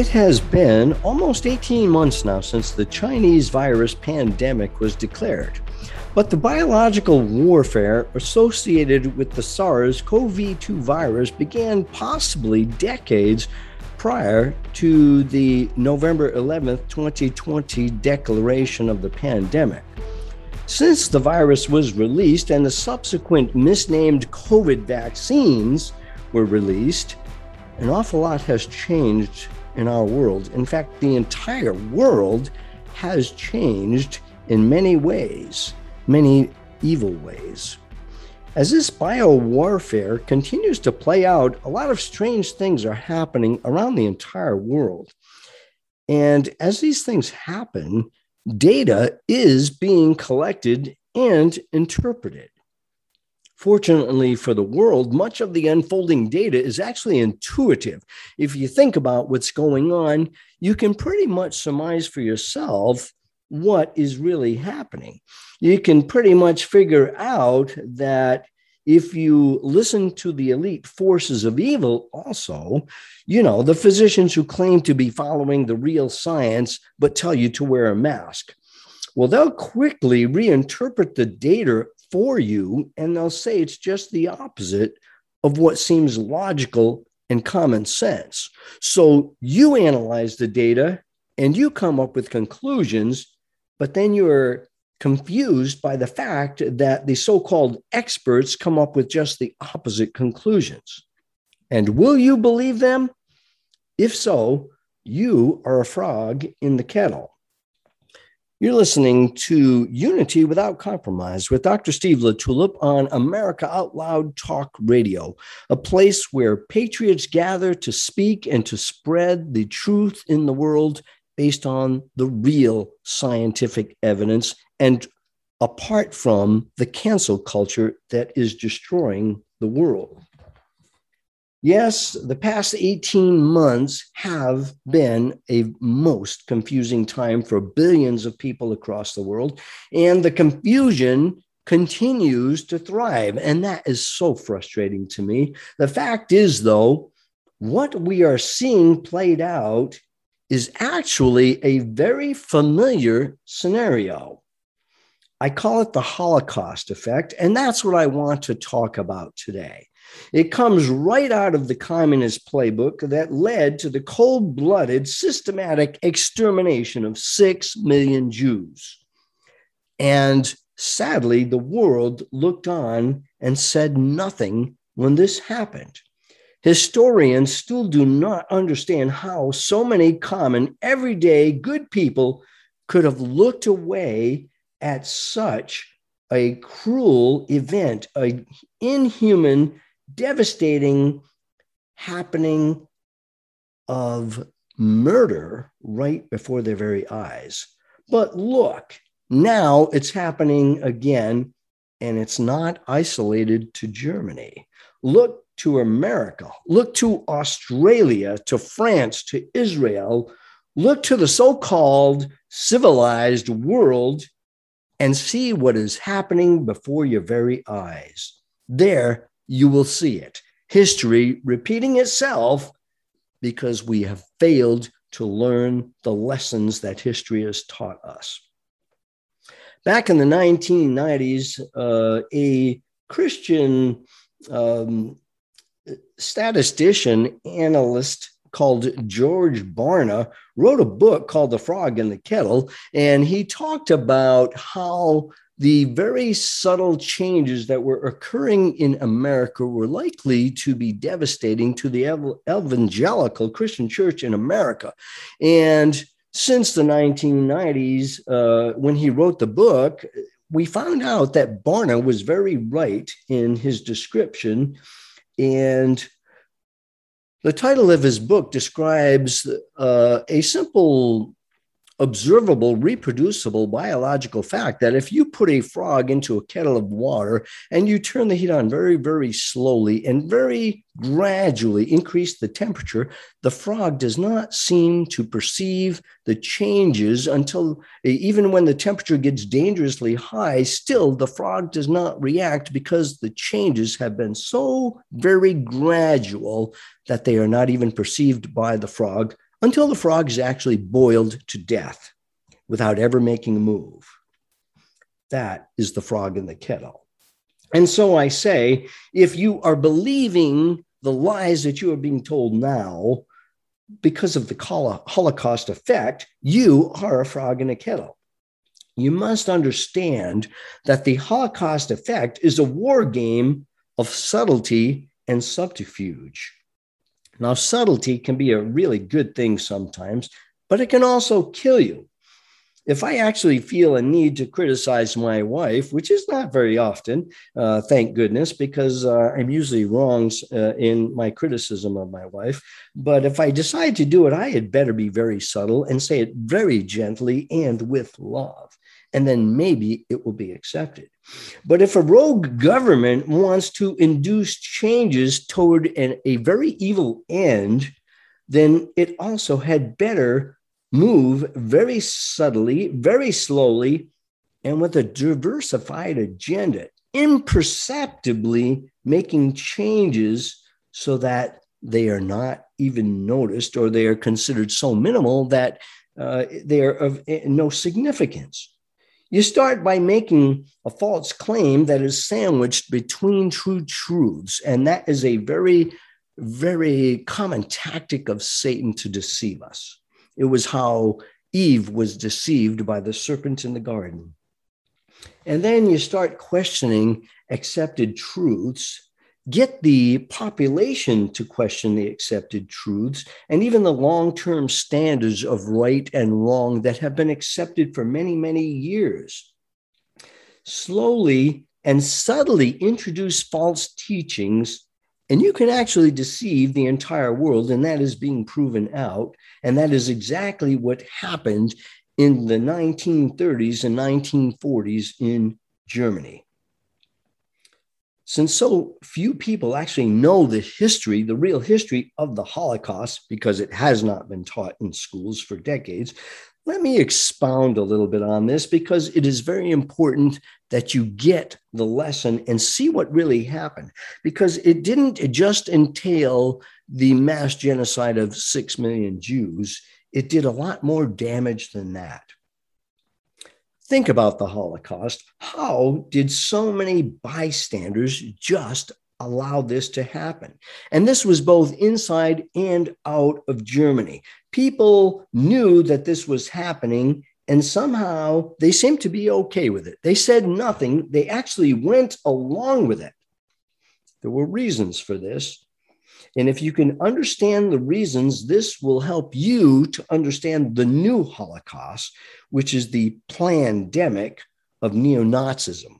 It has been almost 18 months now since the Chinese virus pandemic was declared. But the biological warfare associated with the SARS CoV 2 virus began possibly decades prior to the November 11th, 2020 declaration of the pandemic. Since the virus was released and the subsequent misnamed COVID vaccines were released, an awful lot has changed in our world. In fact, the entire world has changed in many ways, many evil ways. As this bio warfare continues to play out, a lot of strange things are happening around the entire world. And as these things happen, data is being collected and interpreted. Fortunately for the world, much of the unfolding data is actually intuitive. If you think about what's going on, you can pretty much surmise for yourself what is really happening. You can pretty much figure out that if you listen to the elite forces of evil, also, you know, the physicians who claim to be following the real science but tell you to wear a mask. Well, they'll quickly reinterpret the data for you, and they'll say it's just the opposite of what seems logical and common sense. So you analyze the data and you come up with conclusions, but then you're confused by the fact that the so called experts come up with just the opposite conclusions. And will you believe them? If so, you are a frog in the kettle. You're listening to Unity Without Compromise with Dr. Steve LaTulippe on America Out Loud Talk Radio, a place where patriots gather to speak and to spread the truth in the world based on the real scientific evidence and apart from the cancel culture that is destroying the world. Yes, the past 18 months have been a most confusing time for billions of people across the world, and the confusion continues to thrive. And that is so frustrating to me. The fact is, though, what we are seeing played out is actually a very familiar scenario. I call it the Holocaust effect, and that's what I want to talk about today. It comes right out of the communist playbook that led to the cold blooded, systematic extermination of six million Jews. And sadly, the world looked on and said nothing when this happened. Historians still do not understand how so many common, everyday, good people could have looked away at such a cruel event, an inhuman devastating happening of murder right before their very eyes. But look, now it's happening again, and it's not isolated to Germany. Look to America, look to Australia, to France, to Israel, look to the so called civilized world and see what is happening before your very eyes. There, you will see it. History repeating itself because we have failed to learn the lessons that history has taught us. Back in the 1990s, uh, a Christian um, statistician analyst called George Barna wrote a book called The Frog in the Kettle, and he talked about how the very subtle changes that were occurring in America were likely to be devastating to the evangelical Christian church in America. And since the 1990s, uh, when he wrote the book, we found out that Barna was very right in his description. And the title of his book describes uh, a simple observable, reproducible biological fact that if you put a frog into a kettle of water and you turn the heat on very, very slowly and very gradually increase the temperature, the frog does not seem to perceive the changes until even when the temperature gets dangerously high, still the frog does not react because the changes have been so very gradual that they are not even perceived by the frog until the frog is actually boiled to death without ever making a move. That is the frog in the kettle. And so I say, if you are believing the lies that you are being told now because of the Holocaust effect, you are a frog in a kettle. You must understand that the Holocaust effect is a war game of subtlety and subterfuge. Now, subtlety can be a really good thing sometimes, but it can also kill you if I actually feel a need to criticize my wife, which is not very often, uh, thank goodness, because uh, I'm usually wrong uh, in my criticism of my wife. But if I decide to do it, I had better be very subtle and say it very gently and with love. And then maybe it will be accepted. But if a rogue government wants to induce changes toward an, a very evil end, then it also had better move very subtly, very slowly, and with a diversified agenda, imperceptibly making changes so that they are not even noticed or they are considered so minimal that uh, they are of eh, no significance. You start by making a false claim that is sandwiched between true truths, and that is a very, very common tactic of Satan to deceive us. It was how Eve was deceived by the serpent in the garden. And then you start questioning accepted truths, get the population to question the accepted truths, and even the long term standards of right and wrong that have been accepted for many, many years. Slowly and subtly introduce false teachings and you can actually deceive the entire world, and that is being proven out. And that is exactly what happened in the 1930s and 1940s in Germany. Since so few people actually know the history, the real history of the Holocaust, because it has not been taught in schools for decades, let me expound a little bit on this because it is very important that you get the lesson and see what really happened because it didn't just entail the mass genocide of 6 million Jews, it did a lot more damage than that. Think about the Holocaust. How did so many bystanders just allow this to happen? And this was both inside and out of Germany people knew that this was happening and somehow they seemed to be okay with it. They said nothing, they actually went along with it. There were reasons for this. And if you can understand the reasons, this will help you to understand the new Holocaust, which is the pandemic of neo Nazism.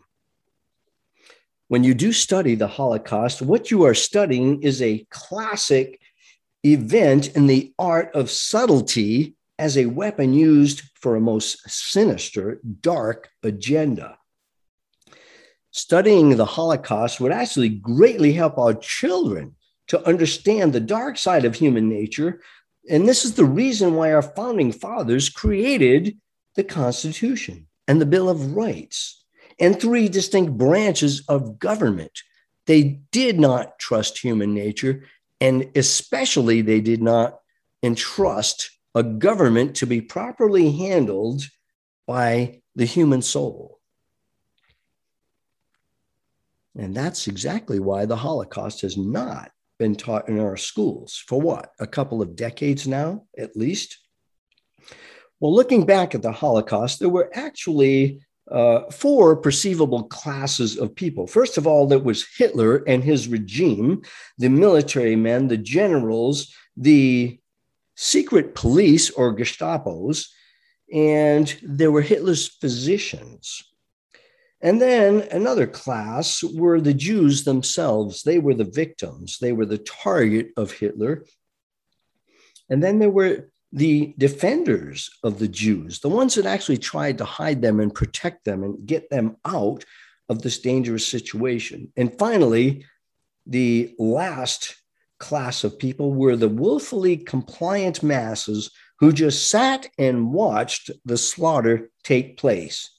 When you do study the Holocaust, what you are studying is a classic event in the art of subtlety as a weapon used for a most sinister, dark agenda. Studying the Holocaust would actually greatly help our children to understand the dark side of human nature. And this is the reason why our founding fathers created the Constitution and the Bill of Rights and three distinct branches of government. They did not trust human nature and especially, they did not entrust a government to be properly handled by the human soul. And that's exactly why the Holocaust has not been taught in our schools for what, a couple of decades now, at least? Well, looking back at the Holocaust, there were actually uh, four perceivable classes of people. First of all, there was Hitler and his regime, the military men, the generals, the secret police or Gestapos, and there were Hitler's physicians. And then another class were the Jews themselves. They were the victims, they were the target of Hitler. And then there were the defenders of the Jews, the ones that actually tried to hide them and protect them and get them out of this dangerous situation. And finally, the last class of people were the willfully compliant masses who just sat and watched the slaughter take place,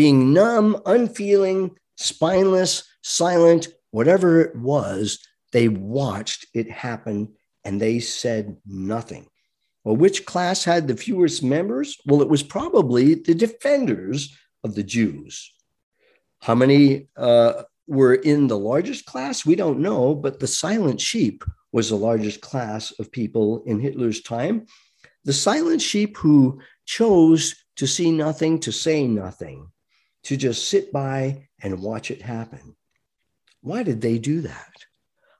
being numb, unfeeling, spineless, silent, whatever it was, they watched it happen and they said nothing. Well, which class had the fewest members? Well, it was probably the defenders of the Jews. How many uh, were in the largest class? We don't know, but the silent sheep was the largest class of people in Hitler's time. The silent sheep who chose to see nothing, to say nothing, to just sit by and watch it happen. Why did they do that?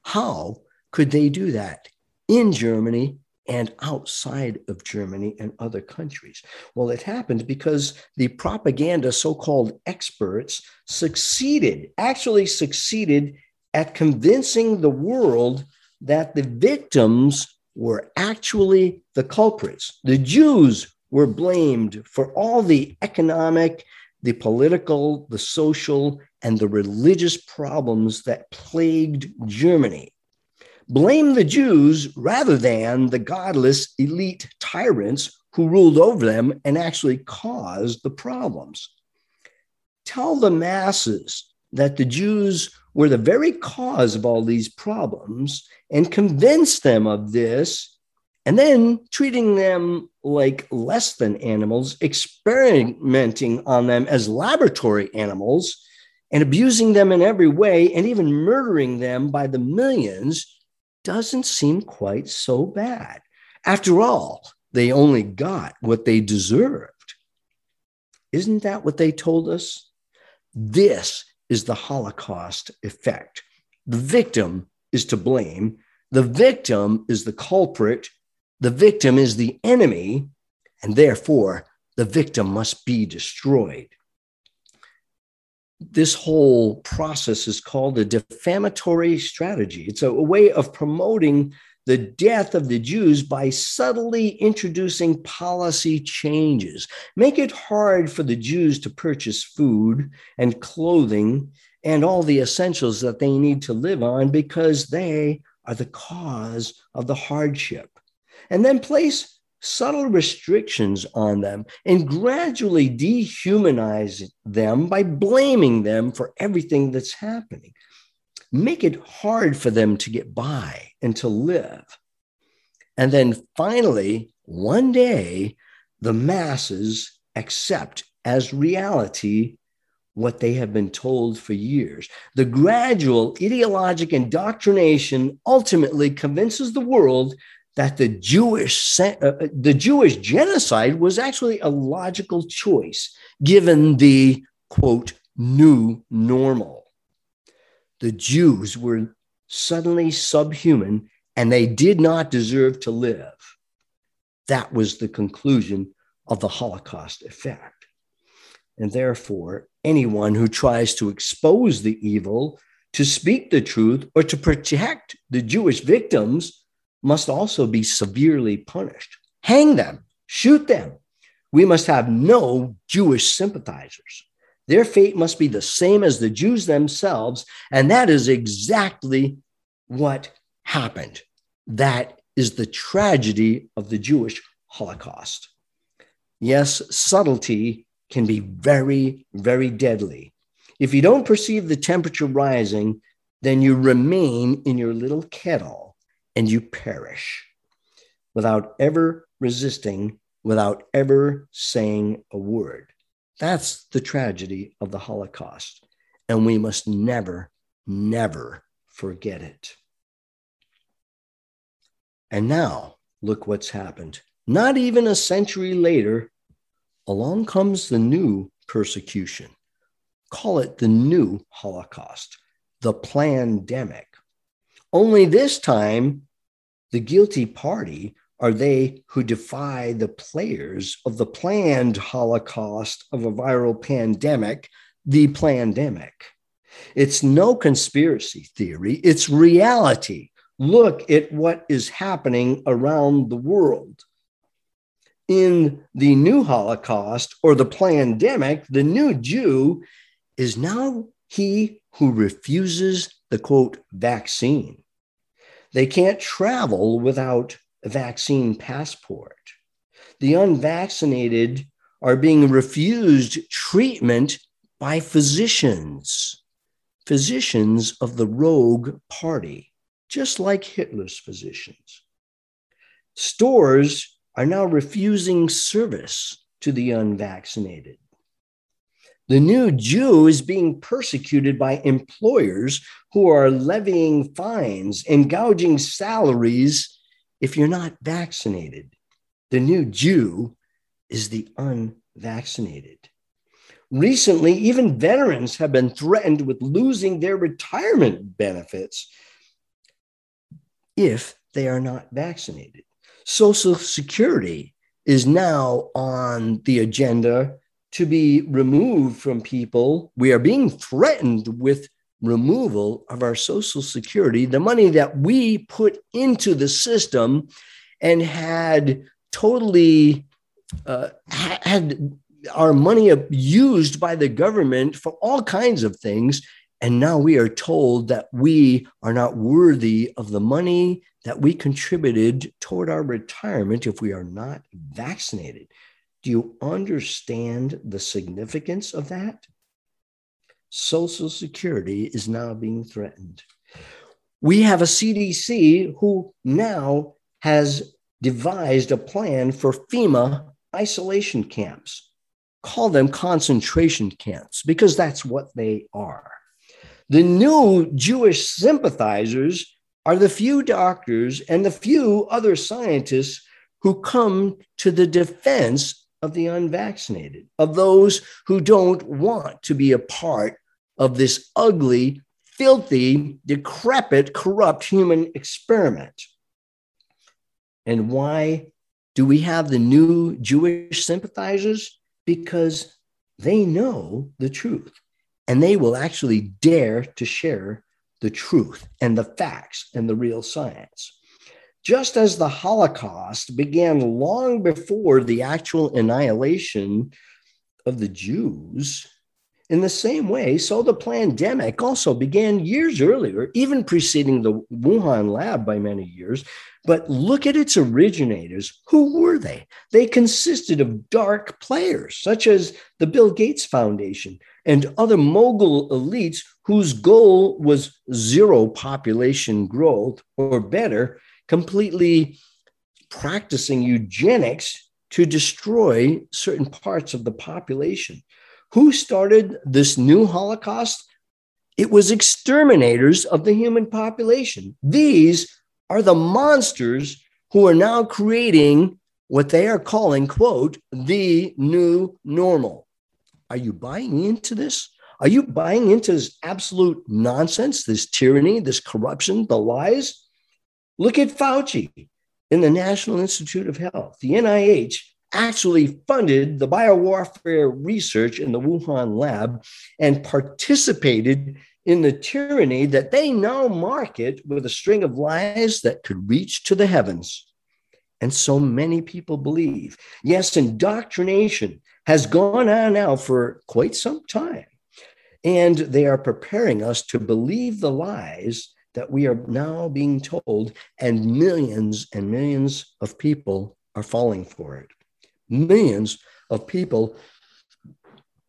How could they do that in Germany and outside of Germany and other countries? Well, it happened because the propaganda so called experts succeeded, actually succeeded at convincing the world that the victims were actually the culprits. The Jews were blamed for all the economic, the political, the social, and the religious problems that plagued Germany. Blame the Jews rather than the godless elite tyrants who ruled over them and actually caused the problems. Tell the masses that the Jews were the very cause of all these problems and convince them of this, and then treating them like less than animals, experimenting on them as laboratory animals, and abusing them in every way, and even murdering them by the millions doesn't seem quite so bad. After all, they only got what they deserved. Isn't that what they told us? This is the Holocaust effect. The victim is to blame, the victim is the culprit, the victim is the enemy, and therefore the victim must be destroyed. This whole process is called a defamatory strategy. It's a, way of promoting the death of the Jews by subtly introducing policy changes. Make it hard for the Jews to purchase food and clothing and all the essentials that they need to live on because they are the cause of the hardship. And then place subtle restrictions on them and gradually dehumanize them by blaming them for everything that's happening make it hard for them to get by and to live. And then finally, one day, the masses accept as reality what they have been told for years. The gradual ideologic indoctrination ultimately convinces the world that the Jewish uh, uh, the Jewish genocide was actually a logical choice given the quote new normal the Jews were suddenly subhuman and they did not deserve to live. That was the conclusion of the Holocaust effect. And therefore, anyone who tries to expose the evil, to speak the truth, or to protect the Jewish victims must also be severely punished. Hang them, shoot them. We must have no Jewish sympathizers. Their fate must be the same as the Jews themselves. And that is exactly what happened. That is the tragedy of the Jewish Holocaust. Yes, subtlety can be very, very deadly. If you don't perceive the temperature rising, then you remain in your little kettle and you perish without ever resisting, without ever saying a word. That's the tragedy of the Holocaust. And we must never, never forget it. And now, look what's happened. Not even a century later, along comes the new persecution. Call it the new Holocaust, the pandemic. Only this time, the guilty party are they who defy the players of the planned Holocaust of a viral pandemic, the pandemic. It's no conspiracy theory, it's reality. Look at what is happening around the world. In the new Holocaust or the pandemic, the new Jew is now he who refuses the quote vaccine. They can't travel without a vaccine passport. The unvaccinated are being refused treatment by physicians, physicians of the rogue party, just like Hitler's physicians. Stores are now refusing service to the unvaccinated. The new Jew is being persecuted by employers who are levying fines and gouging salaries if you're not vaccinated. The new Jew is the unvaccinated. Recently, even veterans have been threatened with losing their retirement benefits if they are not vaccinated. Social Security is now on the agenda to be removed from people. We are being threatened with removal of our Social Security, the money that we put into the system and had totally uh, had our money used by the government for all kinds of things. And now we are told that we are not worthy of the money that we contributed toward our retirement if we are not vaccinated. Do you understand the significance of that? Social Security is now being threatened. We have a CDC who now has devised a plan for FEMA isolation camps. Call them concentration camps because that's what they are. The new Jewish sympathizers are the few doctors and the few other scientists who come to the defense of the unvaccinated, of those who don't want to be a part of this ugly, filthy, decrepit, corrupt human experiment. And why do we have the new Jewish sympathizers? Because they know the truth and they will actually dare to share the truth and the facts and the real science. Just as the Holocaust began long before the actual annihilation of the Jews, in the same way, so the pandemic also began years earlier, even preceding the Wuhan lab by many years. But look at its originators. Who were they? They consisted of dark players, such as the Bill Gates Foundation and other mogul elites whose goal was zero population growth, or better, completely practicing eugenics to destroy certain parts of the population. Who started this new Holocaust? It was exterminators of the human population. These are the monsters who are now creating what they are calling, quote, the new normal. Are you buying into this? Are you buying into this absolute nonsense, this tyranny, this corruption, the lies? Look at Fauci in the National Institute of Health, the NIH actually funded the biowarfare research in the Wuhan lab and participated in the tyranny that they now market with a string of lies that could reach to the heavens. And so many people believe. Yes, indoctrination has gone on now for quite some time. And they are preparing us to believe the lies that we are now being told, and millions and millions of people are falling for it millions of people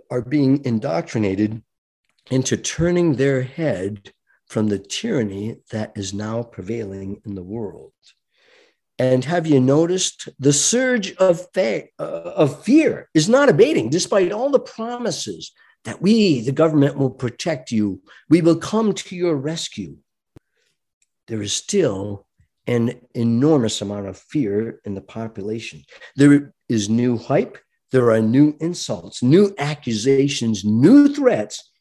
are being indoctrinated into turning their head from the tyranny that is now prevailing in the world. And have you noticed the surge of, fa- uh, of fear is not abating despite all the promises that we, the government, will protect you, we will come to your rescue. There is still an enormous amount of fear in the population. There is new hype, there are new insults, new accusations, new threats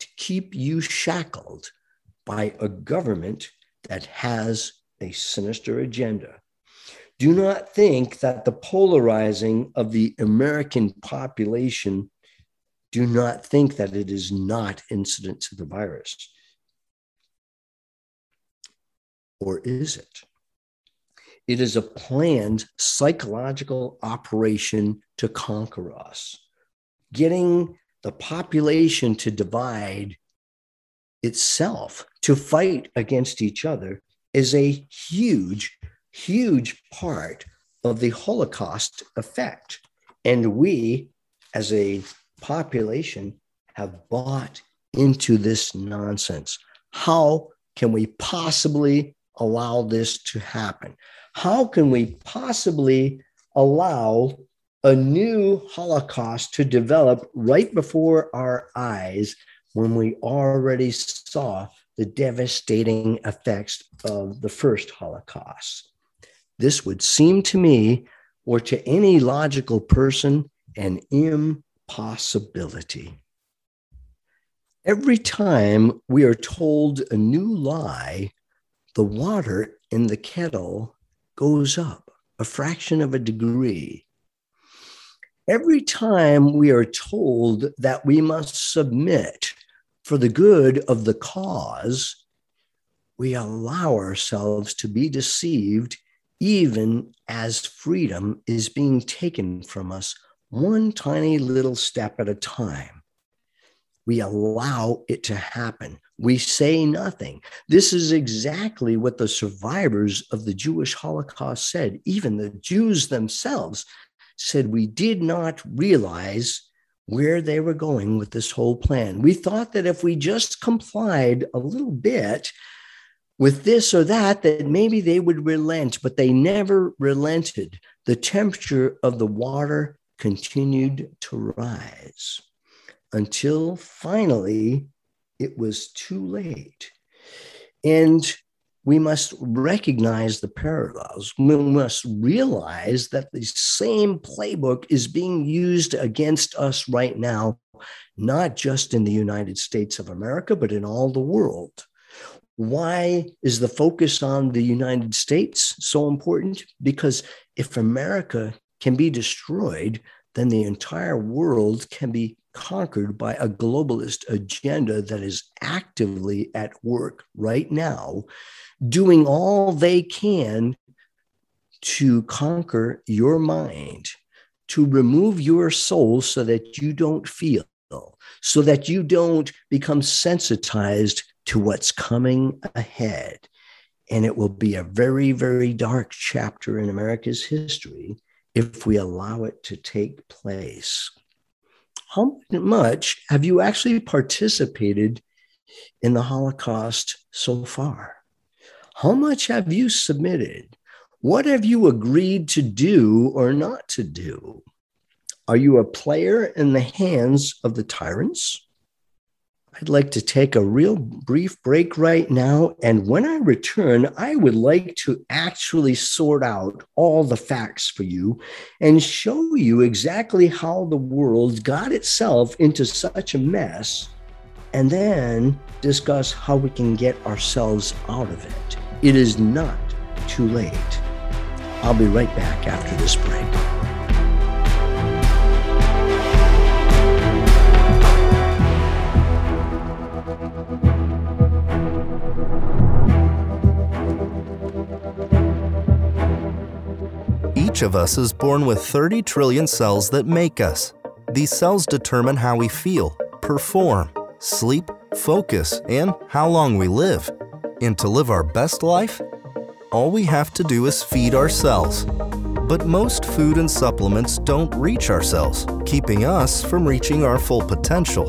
to keep you shackled by a government that has a sinister agenda. Do not think that the polarizing of the American population, do not think that it is not incident to the virus. Or is it? It is a planned psychological operation to conquer us. Getting the population to divide itself, to fight against each other, is a huge, huge part of the Holocaust effect. And we, as a population, have bought into this nonsense. How can we possibly allow this to happen? how can we possibly allow a new Holocaust to develop right before our eyes when we already saw the devastating effects of the first Holocaust. This would seem to me, or to any logical person, an impossibility. Every time we are told a new lie, the water in the kettle goes up a fraction of a degree. Every time we are told that we must submit for the good of the cause, we allow ourselves to be deceived even as freedom is being taken from us one tiny little step at a time. We allow it to happen. We say nothing. This is exactly what the survivors of the Jewish Holocaust said. Even the Jews themselves said, We did not realize where they were going with this whole plan. We thought that if we just complied a little bit with this or that, that maybe they would relent, but they never relented. The temperature of the water continued to rise until finally it was too late. And we must recognize the parallels. We must realize that the same playbook is being used against us right now, not just in the United States of America, but in all the world. Why is the focus on the United States so important? Because if America can be destroyed, then the entire world can be conquered by a globalist agenda that is actively at work right now, doing all they can to conquer your mind, to remove your soul so that you don't feel, so that you don't become sensitized to what's coming ahead. And it will be a very, very dark chapter in America's history if we allow it to take place how much have you actually participated in the Holocaust so far? How much have you submitted? What have you agreed to do or not to do? Are you a player in the hands of the tyrants? I'd like to take a real brief break right now. And when I return, I would like to actually sort out all the facts for you and show you exactly how the world got itself into such a mess, and then discuss how we can get ourselves out of it. It is not too late. I'll be right back after this break. Each of us is born with 30 trillion cells that make us. These cells determine how we feel, perform, sleep, focus, and how long we live. And to live our best life, all we have to do is feed our cells. But most food and supplements don't reach our cells, keeping us from reaching our full potential.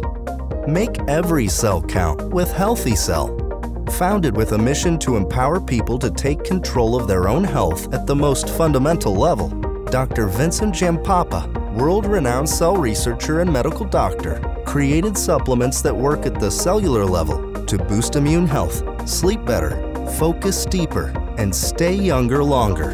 Make every cell count with Healthy Cell founded with a mission to empower people to take control of their own health at the most fundamental level. Dr. Vincent Giampapa, world renowned cell researcher and medical doctor, created supplements that work at the cellular level to boost immune health, sleep better, focus deeper, and stay younger longer.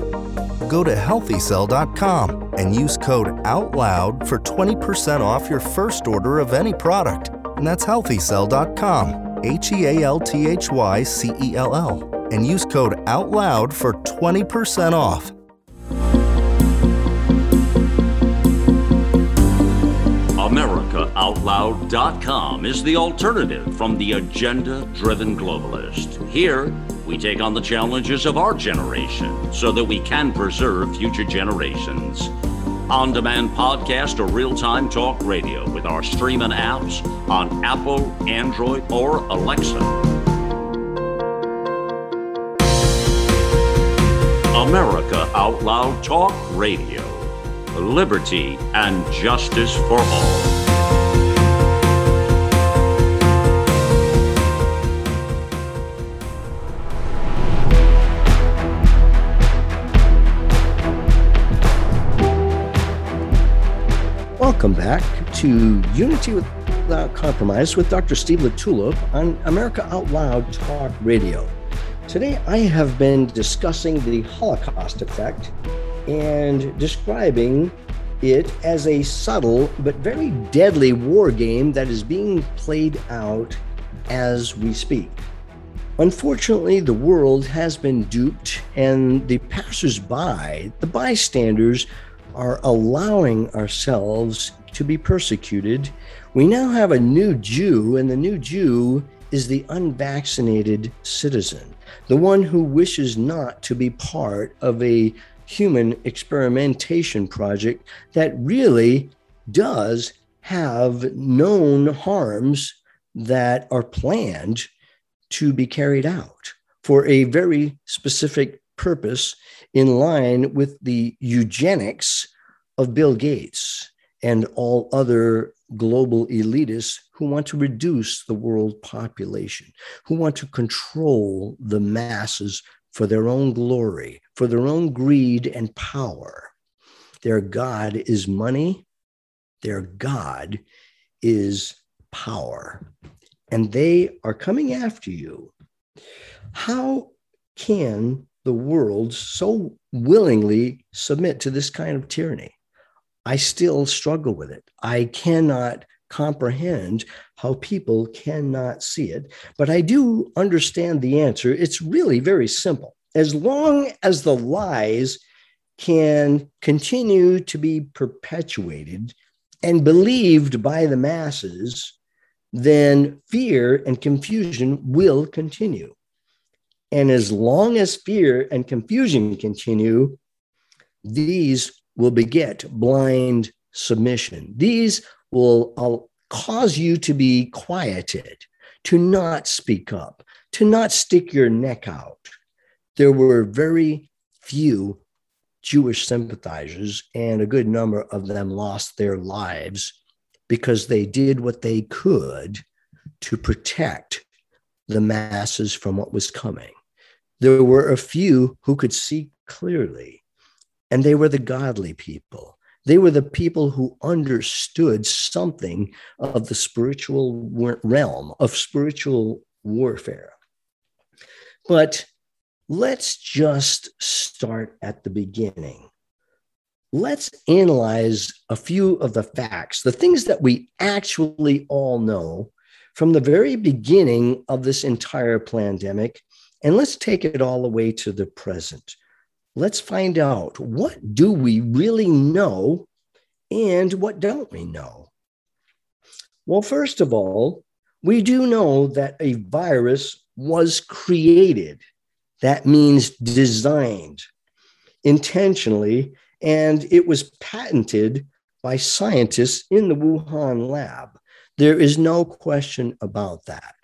Go to healthycell.com and use code OUTLOUD for 20% off your first order of any product. And that's healthycell.com. H E A L T H Y C E L L, and use code OUTLOUD for 20% off. AmericaOutloud.com is the alternative from the agenda driven globalist. Here, we take on the challenges of our generation so that we can preserve future generations on demand podcast or real time talk radio with our streaming apps on Apple, Android, or Alexa. America Out Loud Talk Radio. Liberty and justice for all. Welcome back to Unity Without uh, Compromise with Dr. Steve LaTulippe on America Out Loud Talk Radio. Today, I have been discussing the Holocaust effect and describing it as a subtle but very deadly war game that is being played out as we speak. Unfortunately, the world has been duped, and the passersby, the bystanders, are allowing ourselves to be persecuted. We now have a new Jew, and the new Jew is the unvaccinated citizen, the one who wishes not to be part of a human experimentation project that really does have known harms that are planned to be carried out for a very specific purpose in line with the eugenics of Bill Gates and all other global elitists who want to reduce the world population, who want to control the masses for their own glory, for their own greed and power. Their God is money, their God is power, and they are coming after you. How can the world so willingly submit to this kind of tyranny? I still struggle with it. I cannot comprehend how people cannot see it, but I do understand the answer. It's really very simple. As long as the lies can continue to be perpetuated and believed by the masses, then fear and confusion will continue. And as long as fear and confusion continue, these will beget blind submission. These will uh, cause you to be quieted, to not speak up, to not stick your neck out. There were very few Jewish sympathizers, and a good number of them lost their lives because they did what they could to protect the masses from what was coming. There were a few who could see clearly, and they were the godly people. They were the people who understood something of the spiritual realm, of spiritual warfare. But let's just start at the beginning. Let's analyze a few of the facts, the things that we actually all know from the very beginning of this entire pandemic and let's take it all the way to the present. Let's find out what do we really know and what don't we know? Well, first of all, we do know that a virus was created. That means designed intentionally, and it was patented by scientists in the Wuhan lab. There is no question about that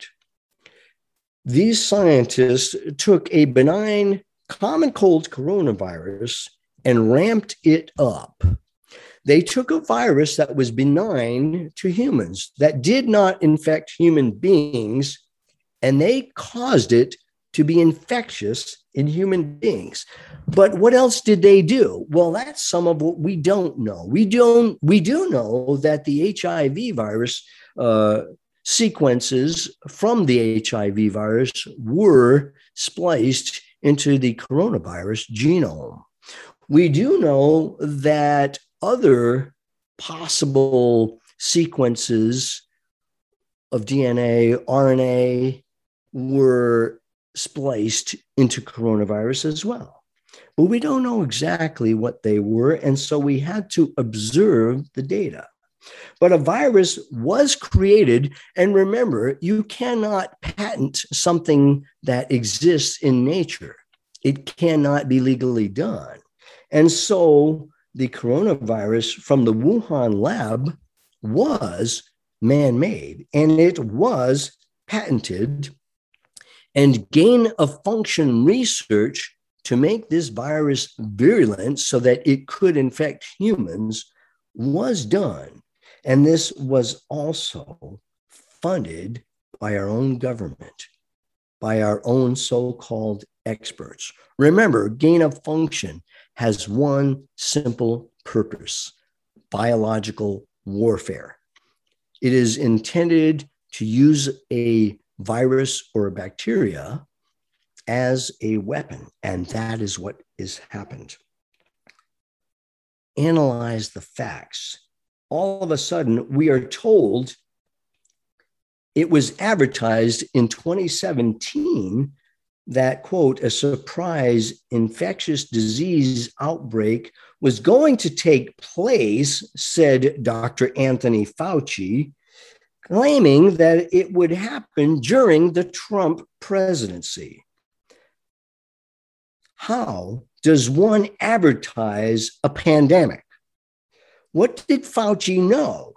these scientists took a benign common cold coronavirus and ramped it up. They took a virus that was benign to humans, that did not infect human beings, and they caused it to be infectious in human beings. But what else did they do? Well, that's some of what we don't know. We don't. We do know that the HIV virus uh, sequences from the HIV virus were spliced into the coronavirus genome. We do know that other possible sequences of DNA, RNA were spliced into coronavirus as well. But we don't know exactly what they were. And so we had to observe the data. But a virus was created. And remember, you cannot patent something that exists in nature, it cannot be legally done. And so the coronavirus from the Wuhan lab was man made and it was patented. And gain of function research to make this virus virulent so that it could infect humans was done. And this was also funded by our own government, by our own so called experts. Remember, gain of function has one simple purpose biological warfare. It is intended to use a virus or a bacteria as a weapon, and that is what has happened. Analyze the facts. All of a sudden, we are told it was advertised in 2017 that, quote, a surprise infectious disease outbreak was going to take place, said Dr. Anthony Fauci, claiming that it would happen during the Trump presidency. How does one advertise a pandemic? What did Fauci know?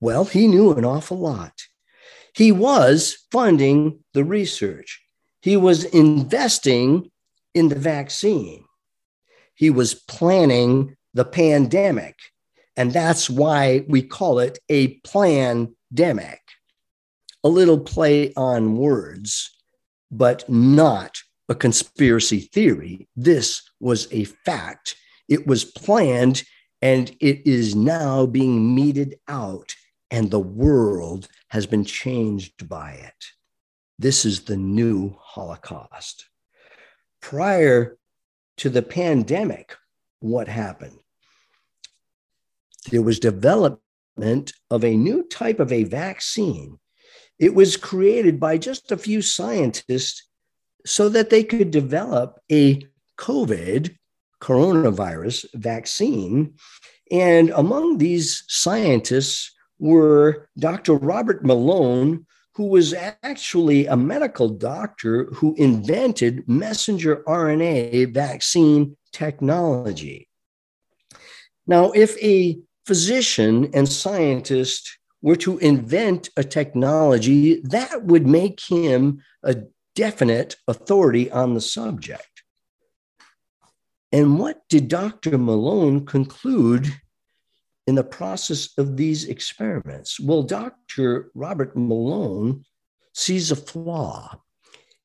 Well, he knew an awful lot. He was funding the research. He was investing in the vaccine. He was planning the pandemic. And that's why we call it a pandemic. A little play on words, but not a conspiracy theory. This was a fact. It was planned and it is now being meted out, and the world has been changed by it. This is the new Holocaust. Prior to the pandemic, what happened? There was development of a new type of a vaccine. It was created by just a few scientists so that they could develop a COVID coronavirus vaccine. And among these scientists were Dr. Robert Malone, who was actually a medical doctor who invented messenger RNA vaccine technology. Now, if a physician and scientist were to invent a technology, that would make him a definite authority on the subject. And what did Dr. Malone conclude in the process of these experiments? Well, Dr. Robert Malone sees a flaw.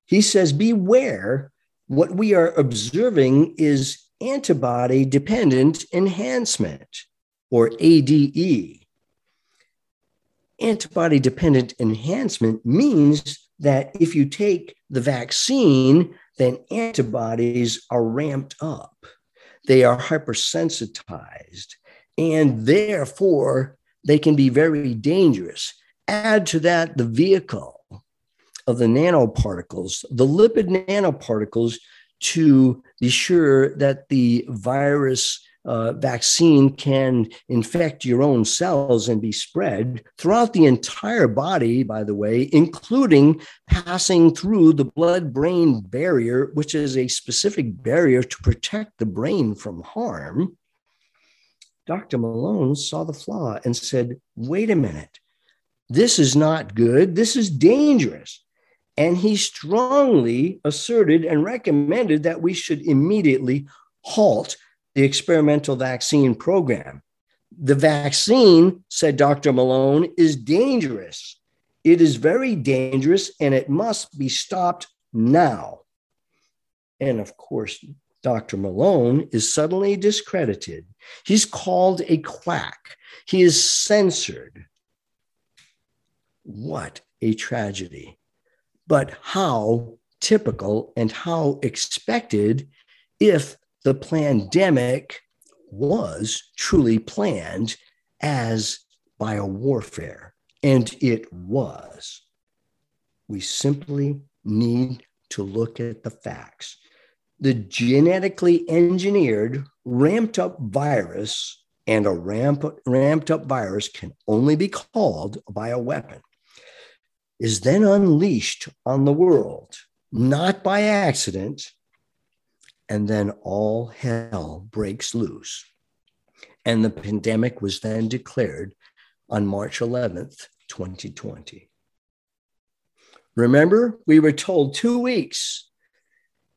He says, Beware, what we are observing is antibody dependent enhancement, or ADE. Antibody dependent enhancement means that if you take the vaccine, then antibodies are ramped up. They are hypersensitized, and therefore they can be very dangerous. Add to that the vehicle of the nanoparticles, the lipid nanoparticles, to be sure that the virus uh, vaccine can infect your own cells and be spread throughout the entire body, by the way, including passing through the blood brain barrier, which is a specific barrier to protect the brain from harm. Dr. Malone saw the flaw and said, wait a minute, this is not good. This is dangerous. And he strongly asserted and recommended that we should immediately halt the experimental vaccine program. The vaccine, said Dr. Malone, is dangerous. It is very dangerous and it must be stopped now. And of course, Dr. Malone is suddenly discredited. He's called a quack. He is censored. What a tragedy. But how typical and how expected if the pandemic was truly planned as biowarfare, and it was. We simply need to look at the facts. The genetically engineered, ramped up virus, and a ramp, ramped up virus can only be called by a bioweapon, is then unleashed on the world, not by accident, and then all hell breaks loose. And the pandemic was then declared on March 11th, 2020. Remember, we were told two weeks,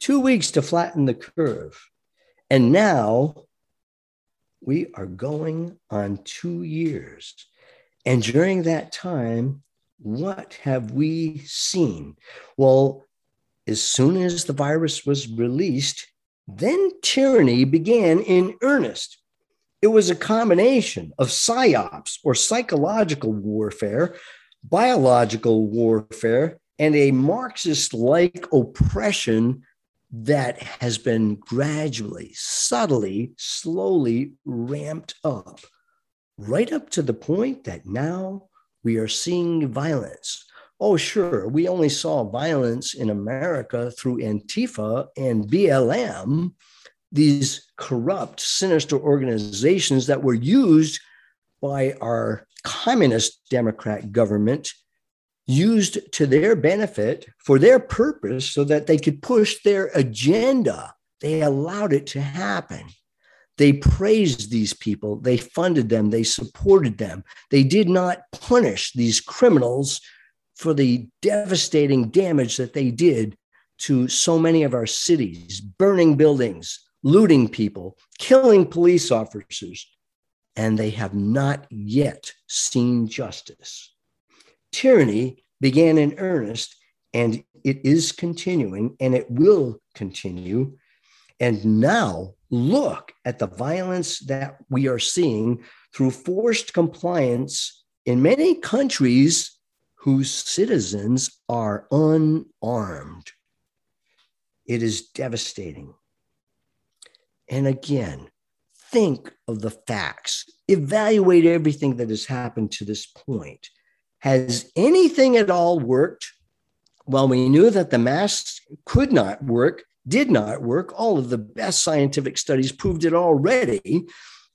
two weeks to flatten the curve. And now we are going on two years. And during that time, what have we seen? Well, as soon as the virus was released, then tyranny began in earnest. It was a combination of psyops or psychological warfare, biological warfare, and a Marxist like oppression that has been gradually, subtly, slowly ramped up, right up to the point that now we are seeing violence. Oh, sure, we only saw violence in America through Antifa and BLM, these corrupt, sinister organizations that were used by our communist Democrat government used to their benefit for their purpose so that they could push their agenda. They allowed it to happen. They praised these people, they funded them, they supported them. They did not punish these criminals for the devastating damage that they did to so many of our cities, burning buildings, looting people, killing police officers, and they have not yet seen justice tyranny began in earnest and it is continuing and it will continue. And now look at the violence that we are seeing through forced compliance in many countries whose citizens are unarmed. It is devastating. And again, think of the facts, evaluate everything that has happened to this point. Has anything at all worked? Well, we knew that the masks could not work, did not work. All of the best scientific studies proved it already.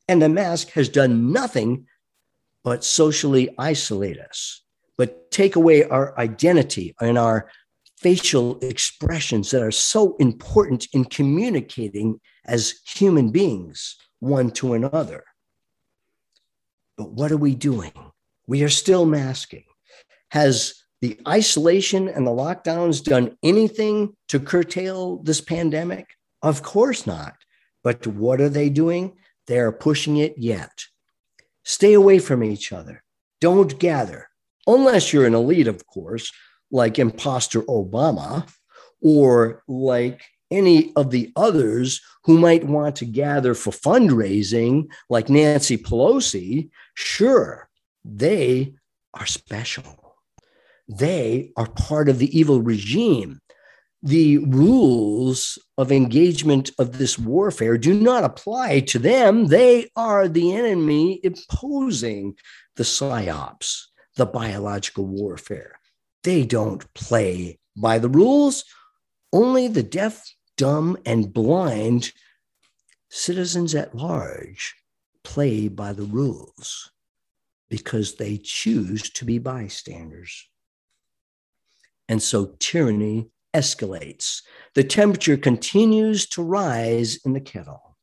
And the mask has done nothing but socially isolate us, but take away our identity and our facial expressions that are so important in communicating as human beings one to another. But what are we doing? We are still masking. Has the isolation and the lockdowns done anything to curtail this pandemic? Of course not. But what are they doing? They are pushing it yet. Stay away from each other. Don't gather, unless you're an elite, of course, like imposter Obama or like any of the others who might want to gather for fundraising, like Nancy Pelosi. Sure, they are special. They are part of the evil regime. The rules of engagement of this warfare do not apply to them. They are the enemy imposing the psyops, the biological warfare. They don't play by the rules. Only the deaf, dumb, and blind citizens at large play by the rules because they choose to be bystanders. And so tyranny escalates. The temperature continues to rise in the kettle.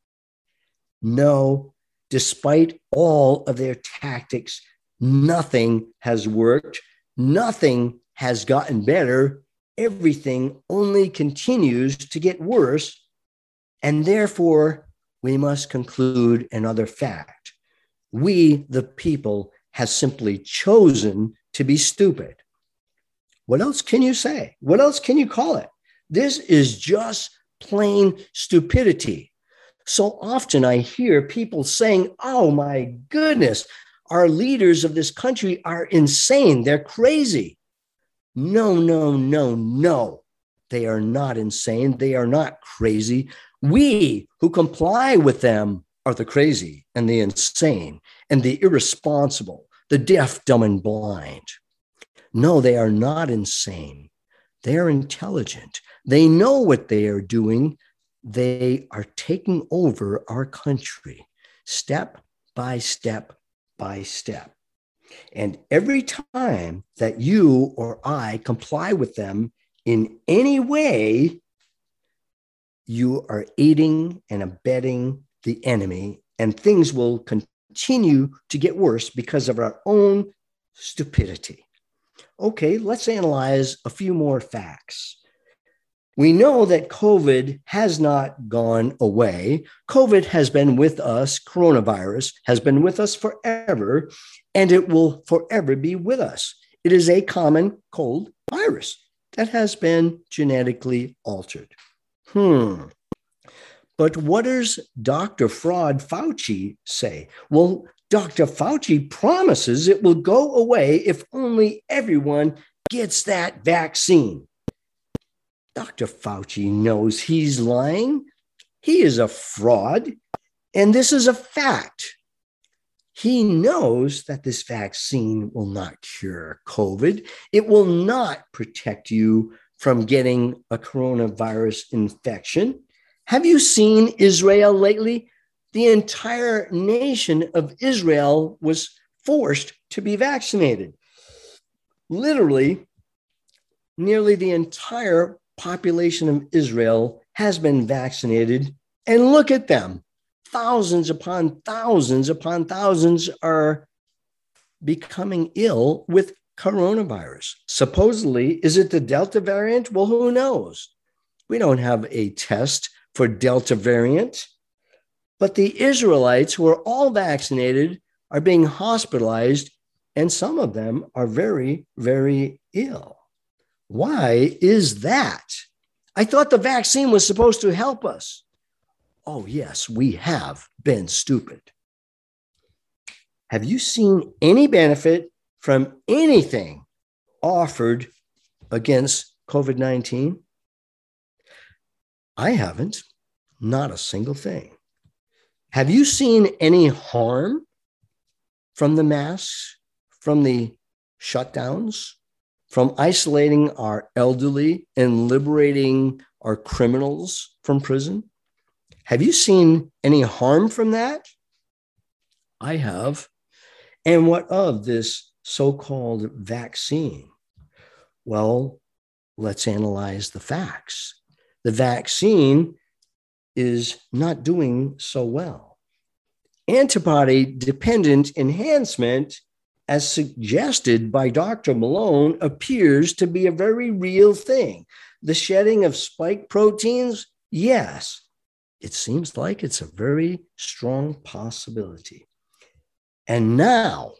No, despite all of their tactics, nothing has worked. Nothing has gotten better. Everything only continues to get worse. And therefore, we must conclude another fact. We, the people, has simply chosen to be stupid. What else can you say? What else can you call it? This is just plain stupidity. So often I hear people saying, Oh my goodness, our leaders of this country are insane. They're crazy. No, no, no, no. They are not insane. They are not crazy. We who comply with them are the crazy and the insane and the irresponsible, the deaf, dumb, and blind. No, they are not insane. They are intelligent. They know what they are doing. They are taking over our country step by step by step. And every time that you or I comply with them in any way, you are aiding and abetting the enemy, and things will continue to get worse because of our own stupidity. Okay, let's analyze a few more facts. We know that COVID has not gone away. COVID has been with us, coronavirus has been with us forever, and it will forever be with us. It is a common cold virus that has been genetically altered. Hmm. But what does Dr. Fraud Fauci say? Well, Dr. Fauci promises it will go away if only everyone gets that vaccine. Dr. Fauci knows he's lying. He is a fraud. And this is a fact. He knows that this vaccine will not cure COVID. It will not protect you from getting a coronavirus infection. Have you seen Israel lately? The entire nation of Israel was forced to be vaccinated. Literally, nearly the entire population of Israel has been vaccinated. And look at them. Thousands upon thousands upon thousands are becoming ill with coronavirus. Supposedly, is it the Delta variant? Well, who knows? We don't have a test for Delta variant. But the Israelites who are all vaccinated are being hospitalized, and some of them are very, very ill. Why is that? I thought the vaccine was supposed to help us. Oh, yes, we have been stupid. Have you seen any benefit from anything offered against COVID 19? I haven't, not a single thing. Have you seen any harm from the masks, from the shutdowns, from isolating our elderly and liberating our criminals from prison? Have you seen any harm from that? I have. And what of this so called vaccine? Well, let's analyze the facts. The vaccine is not doing so well. Antibody dependent enhancement as suggested by Dr. Malone, appears to be a very real thing. The shedding of spike proteins, yes, it seems like it's a very strong possibility. And now,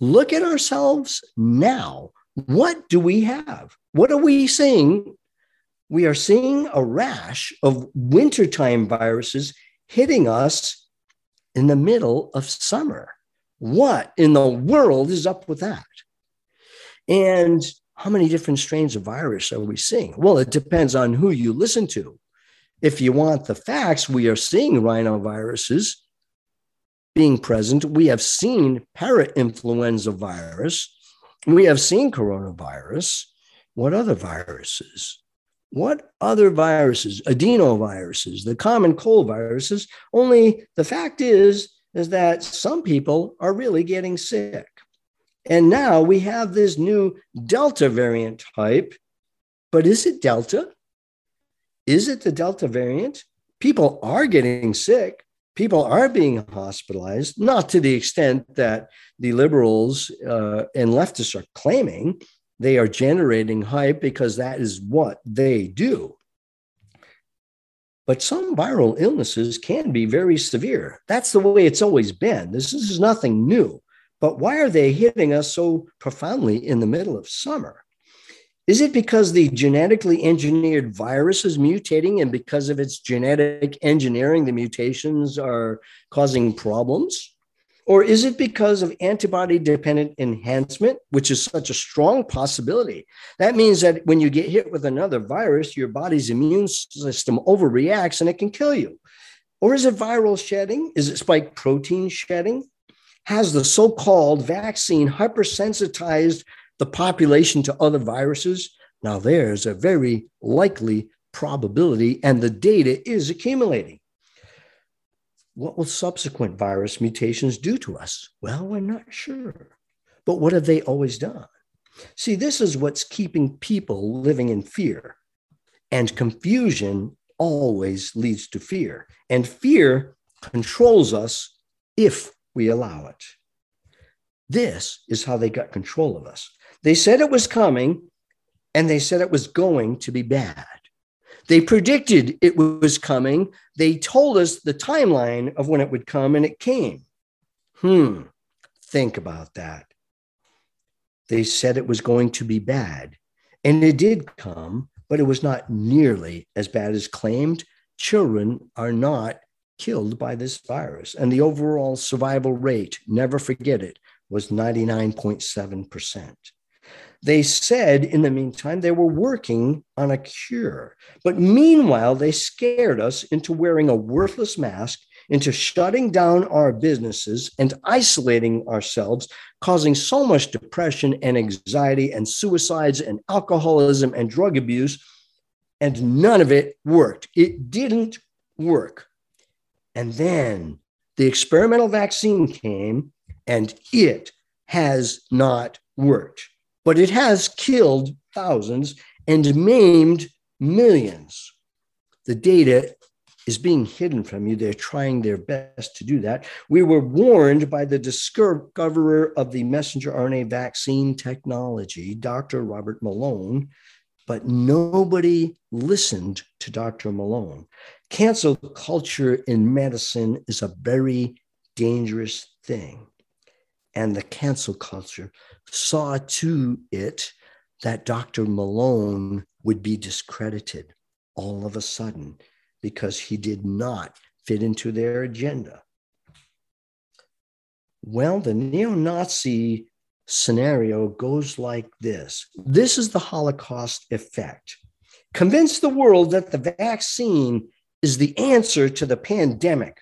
look at ourselves now. What do we have? What are we seeing? We are seeing a rash of wintertime viruses hitting us in the middle of summer. What in the world is up with that? And how many different strains of virus are we seeing? Well, it depends on who you listen to. If you want the facts, we are seeing rhinoviruses being present. We have seen parainfluenza virus. We have seen coronavirus. What other viruses? What other viruses? Adenoviruses, the common cold viruses. Only the fact is, is that some people are really getting sick. And now we have this new Delta variant type. But is it Delta? Is it the Delta variant? People are getting sick. People are being hospitalized, not to the extent that the liberals uh, and leftists are claiming. They are generating hype because that is what they do. But some viral illnesses can be very severe. That's the way it's always been. This is nothing new. But why are they hitting us so profoundly in the middle of summer? Is it because the genetically engineered virus is mutating and because of its genetic engineering, the mutations are causing problems? Or is it because of antibody dependent enhancement, which is such a strong possibility? That means that when you get hit with another virus, your body's immune system overreacts and it can kill you. Or is it viral shedding? Is it spike protein shedding? Has the so called vaccine hypersensitized the population to other viruses? Now, there's a very likely probability, and the data is accumulating. What will subsequent virus mutations do to us? Well, we're not sure. But what have they always done? See, this is what's keeping people living in fear. And confusion always leads to fear. And fear controls us if we allow it. This is how they got control of us. They said it was coming, and they said it was going to be bad. They predicted it was coming. They told us the timeline of when it would come, and it came. Hmm, think about that. They said it was going to be bad, and it did come, but it was not nearly as bad as claimed children are not killed by this virus. And the overall survival rate, never forget it, was 99.7%. They said in the meantime they were working on a cure. But meanwhile, they scared us into wearing a worthless mask, into shutting down our businesses and isolating ourselves, causing so much depression and anxiety and suicides and alcoholism and drug abuse. And none of it worked. It didn't work. And then the experimental vaccine came and it has not worked but it has killed thousands and maimed millions. The data is being hidden from you. They're trying their best to do that. We were warned by the discoverer of the messenger RNA vaccine technology, Dr. Robert Malone, but nobody listened to Dr. Malone. Cancel culture in medicine is a very dangerous thing. And the cancel culture saw to it that Dr. Malone would be discredited all of a sudden because he did not fit into their agenda. Well, the neo Nazi scenario goes like this this is the Holocaust effect. Convince the world that the vaccine is the answer to the pandemic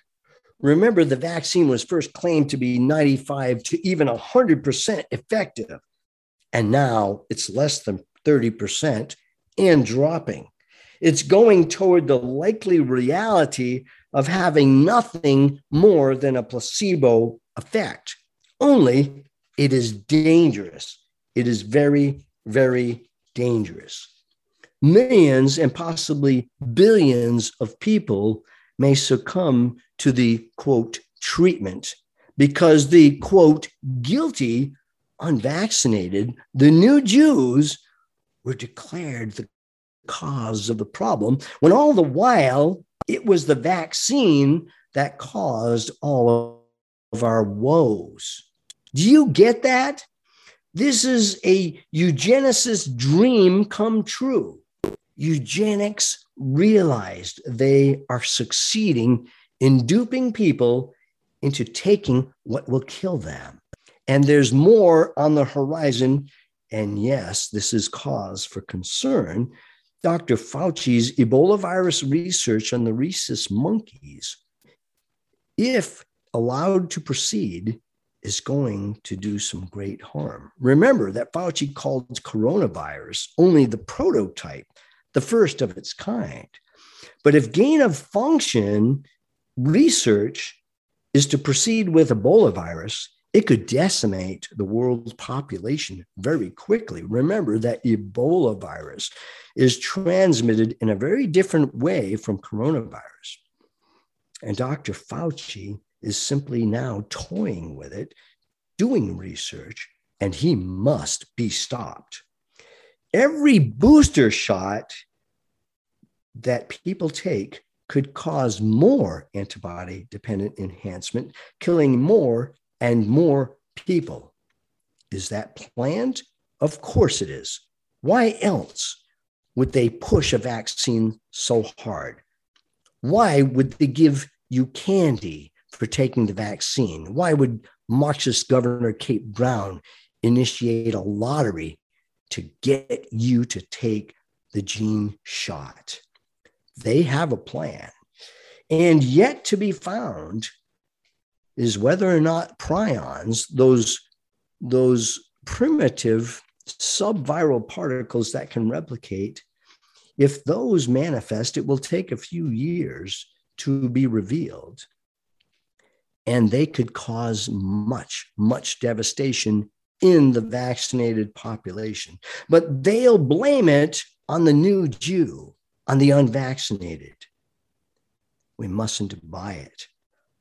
Remember, the vaccine was first claimed to be 95 to even 100% effective. And now it's less than 30% and dropping. It's going toward the likely reality of having nothing more than a placebo effect. Only it is dangerous. It is very, very dangerous. Millions and possibly billions of people may succumb to the quote treatment because the quote guilty unvaccinated, the new Jews were declared the cause of the problem when all the while it was the vaccine that caused all of our woes. Do you get that? This is a eugenicist dream come true. Eugenics realized they are succeeding in duping people into taking what will kill them. And there's more on the horizon. And yes, this is cause for concern. Dr. Fauci's Ebola virus research on the rhesus monkeys, if allowed to proceed, is going to do some great harm. Remember that Fauci called coronavirus only the prototype, the first of its kind. But if gain of function research is to proceed with Ebola virus, it could decimate the world's population very quickly. Remember that Ebola virus is transmitted in a very different way from coronavirus. And Dr. Fauci is simply now toying with it, doing research, and he must be stopped. Every booster shot that people take could cause more antibody dependent enhancement, killing more and more people. Is that planned? Of course it is. Why else would they push a vaccine so hard? Why would they give you candy for taking the vaccine? Why would Marxist Governor Kate Brown initiate a lottery to get you to take the gene shot? They have a plan. And yet to be found is whether or not prions, those, those primitive subviral particles that can replicate, if those manifest, it will take a few years to be revealed. And they could cause much, much devastation in the vaccinated population. But they'll blame it on the new Jew on the unvaccinated. We mustn't buy it.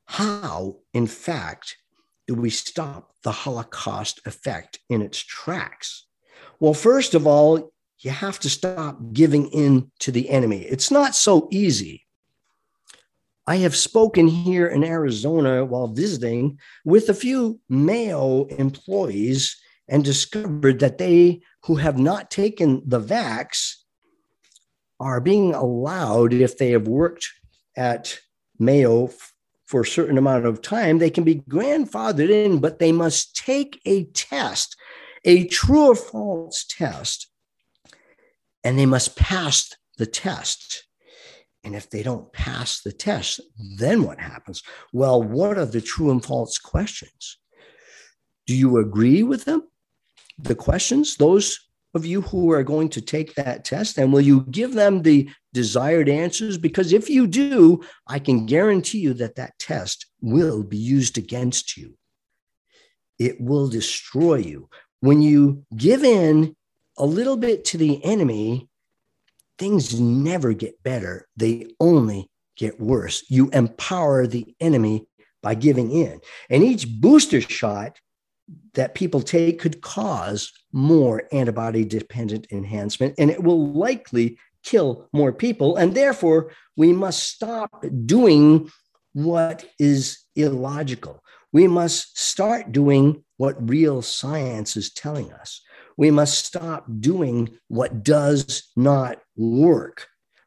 How, in fact, do we stop the Holocaust effect in its tracks? Well, first of all, you have to stop giving in to the enemy. It's not so easy. I have spoken here in Arizona while visiting with a few Mayo employees and discovered that they who have not taken the vax are being allowed, if they have worked at Mayo for a certain amount of time, they can be grandfathered in, but they must take a test, a true or false test, and they must pass the test. And if they don't pass the test, then what happens? Well, what are the true and false questions? Do you agree with them? The questions, those of you who are going to take that test, and will you give them the desired answers? Because if you do, I can guarantee you that that test will be used against you. It will destroy you. When you give in a little bit to the enemy, things never get better, they only get worse. You empower the enemy by giving in. And each booster shot that people take could cause more antibody dependent enhancement, and it will likely kill more people. And therefore, we must stop doing what is illogical. We must start doing what real science is telling us. We must stop doing what does not work.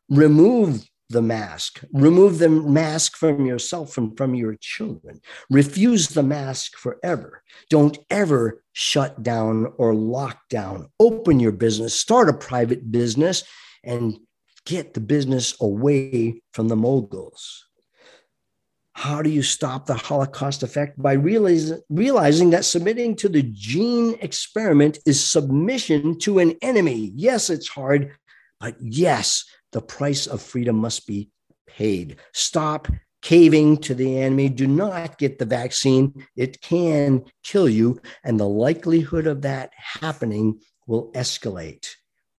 Remove the mask. Remove the mask from yourself and from your children. Refuse the mask forever. Don't ever shut down or lock down. Open your business, start a private business, and get the business away from the moguls. How do you stop the Holocaust effect? By realize, realizing that submitting to the gene experiment is submission to an enemy. Yes, it's hard, but yes, the price of freedom must be paid. Stop caving to the enemy. Do not get the vaccine. It can kill you. And the likelihood of that happening will escalate,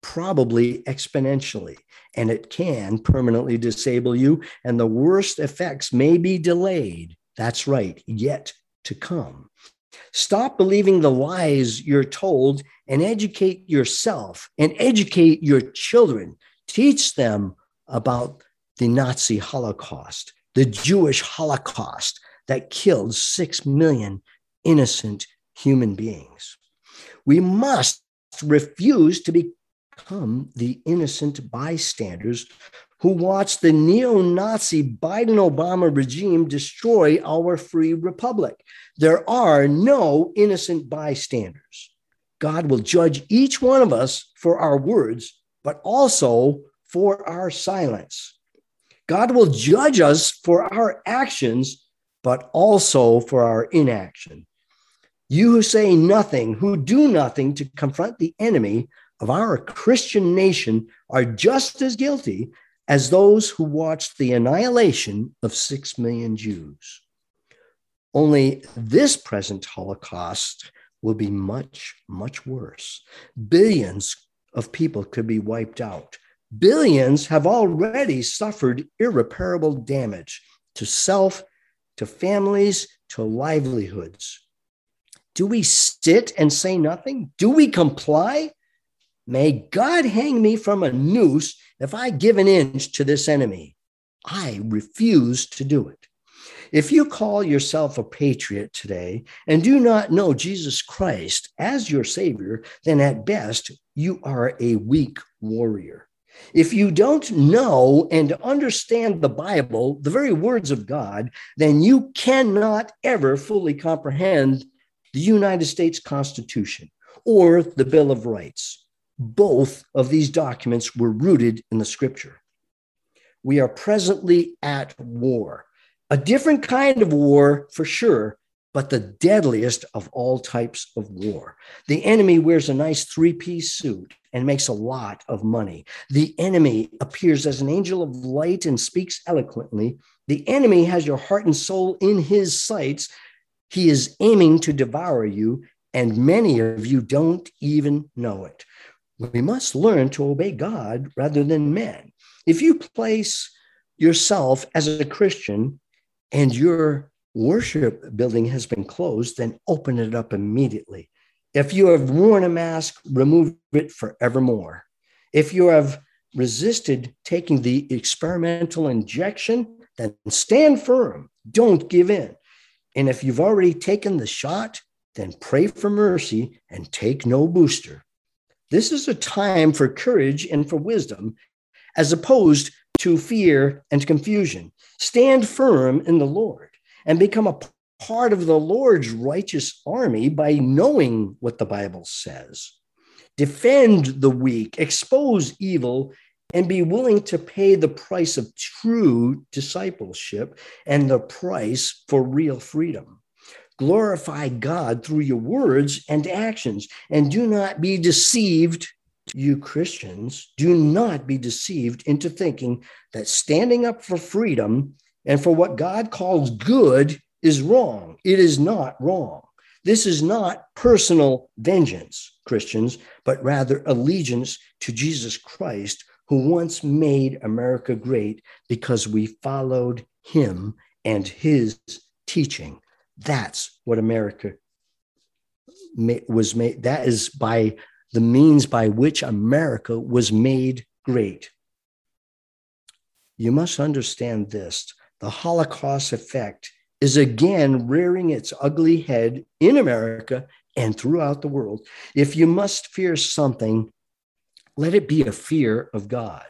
probably exponentially and it can permanently disable you. And the worst effects may be delayed. That's right, yet to come. Stop believing the lies you're told and educate yourself and educate your children. Teach them about the Nazi Holocaust, the Jewish Holocaust that killed six million innocent human beings. We must refuse to become the innocent bystanders who watch the neo Nazi Biden Obama regime destroy our free republic. There are no innocent bystanders. God will judge each one of us for our words, but also for our silence. God will judge us for our actions, but also for our inaction. You who say nothing, who do nothing to confront the enemy, of our Christian nation are just as guilty as those who watched the annihilation of six million Jews. Only this present Holocaust will be much, much worse. Billions of people could be wiped out. Billions have already suffered irreparable damage to self, to families, to livelihoods. Do we sit and say nothing? Do we comply? May God hang me from a noose if I give an inch to this enemy. I refuse to do it. If you call yourself a patriot today and do not know Jesus Christ as your Savior, then at best you are a weak warrior. If you don't know and understand the Bible, the very words of God, then you cannot ever fully comprehend the United States Constitution or the Bill of Rights both of these documents were rooted in the scripture. We are presently at war, a different kind of war for sure, but the deadliest of all types of war. The enemy wears a nice three piece suit and makes a lot of money. The enemy appears as an angel of light and speaks eloquently. The enemy has your heart and soul in his sights. He is aiming to devour you, and many of you don't even know it we must learn to obey God rather than men. If you place yourself as a Christian and your worship building has been closed, then open it up immediately. If you have worn a mask, remove it forevermore. If you have resisted taking the experimental injection, then stand firm. Don't give in. And if you've already taken the shot, then pray for mercy and take no booster. This is a time for courage and for wisdom, as opposed to fear and confusion. Stand firm in the Lord and become a part of the Lord's righteous army by knowing what the Bible says. Defend the weak, expose evil, and be willing to pay the price of true discipleship and the price for real freedom. Glorify God through your words and actions, and do not be deceived. You Christians, do not be deceived into thinking that standing up for freedom and for what God calls good is wrong. It is not wrong. This is not personal vengeance, Christians, but rather allegiance to Jesus Christ, who once made America great because we followed him and his teaching. That's what America was made. That is by the means by which America was made great. You must understand this the Holocaust effect is again rearing its ugly head in America and throughout the world. If you must fear something, let it be a fear of God.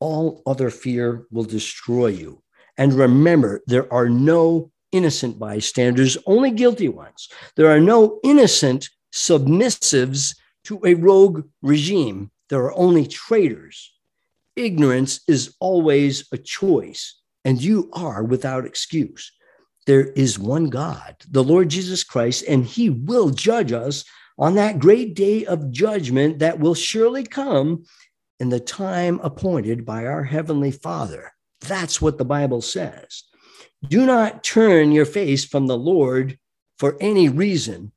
All other fear will destroy you. And remember, there are no innocent bystanders, only guilty ones. There are no innocent submissives to a rogue regime. There are only traitors. Ignorance is always a choice, and you are without excuse. There is one God, the Lord Jesus Christ, and he will judge us on that great day of judgment that will surely come in the time appointed by our Heavenly Father. That's what the Bible says. Do not turn your face from the Lord for any reason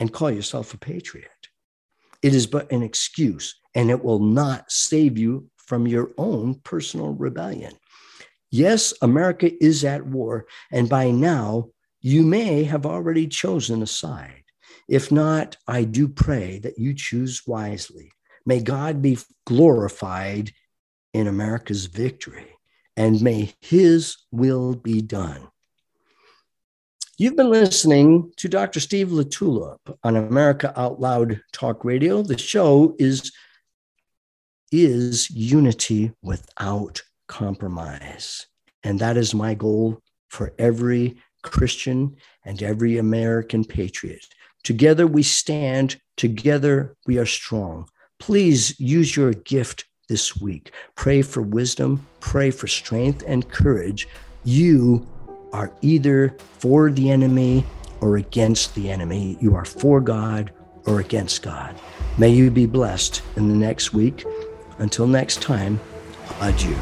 and call yourself a patriot. It is but an excuse, and it will not save you from your own personal rebellion. Yes, America is at war, and by now you may have already chosen a side. If not, I do pray that you choose wisely. May God be glorified in America's victory and may his will be done. You've been listening to Dr. Steve LaTulippe on America Out Loud Talk Radio. The show is, is unity without compromise. And that is my goal for every Christian and every American patriot. Together we stand, together we are strong. Please use your gift this week. Pray for wisdom, pray for strength and courage. You are either for the enemy or against the enemy. You are for God or against God. May you be blessed in the next week. Until next time, adieu.